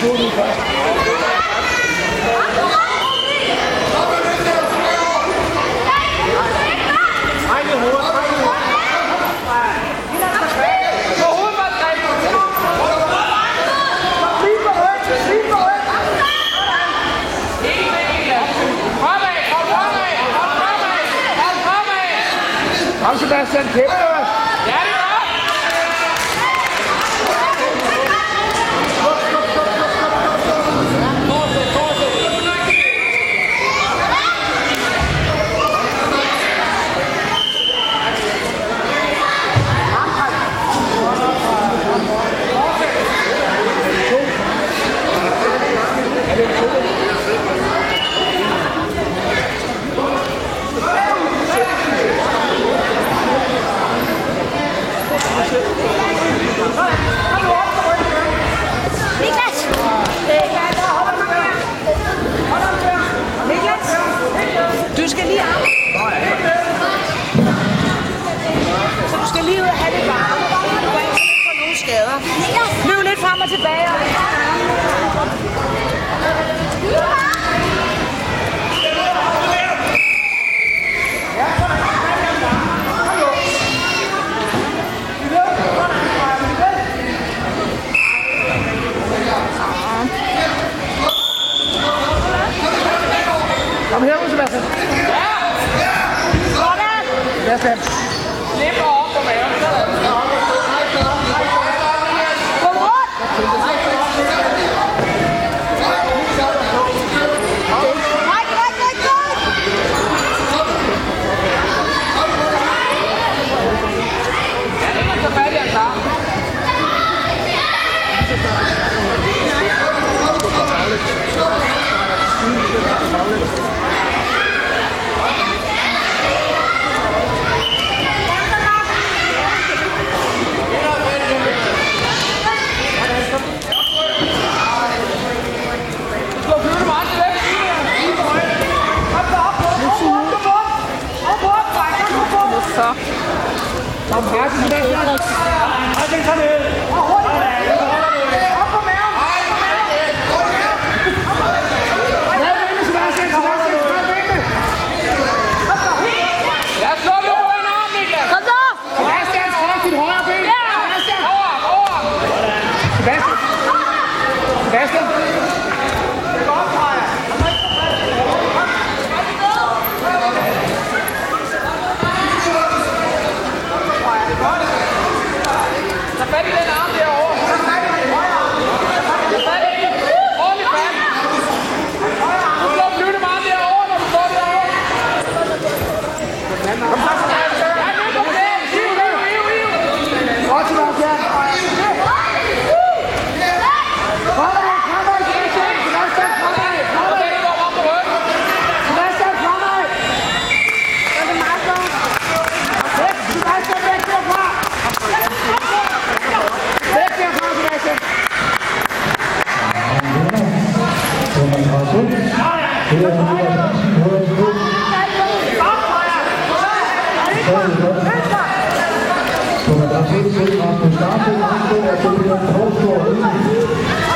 skolen først. Kom så, Bastian, kæmpe! flyve lidt frem og tilbage. Kom her, Sebastian. Ja! Sådan! Sebastian. 난 봐준다. 아, 괜찮아.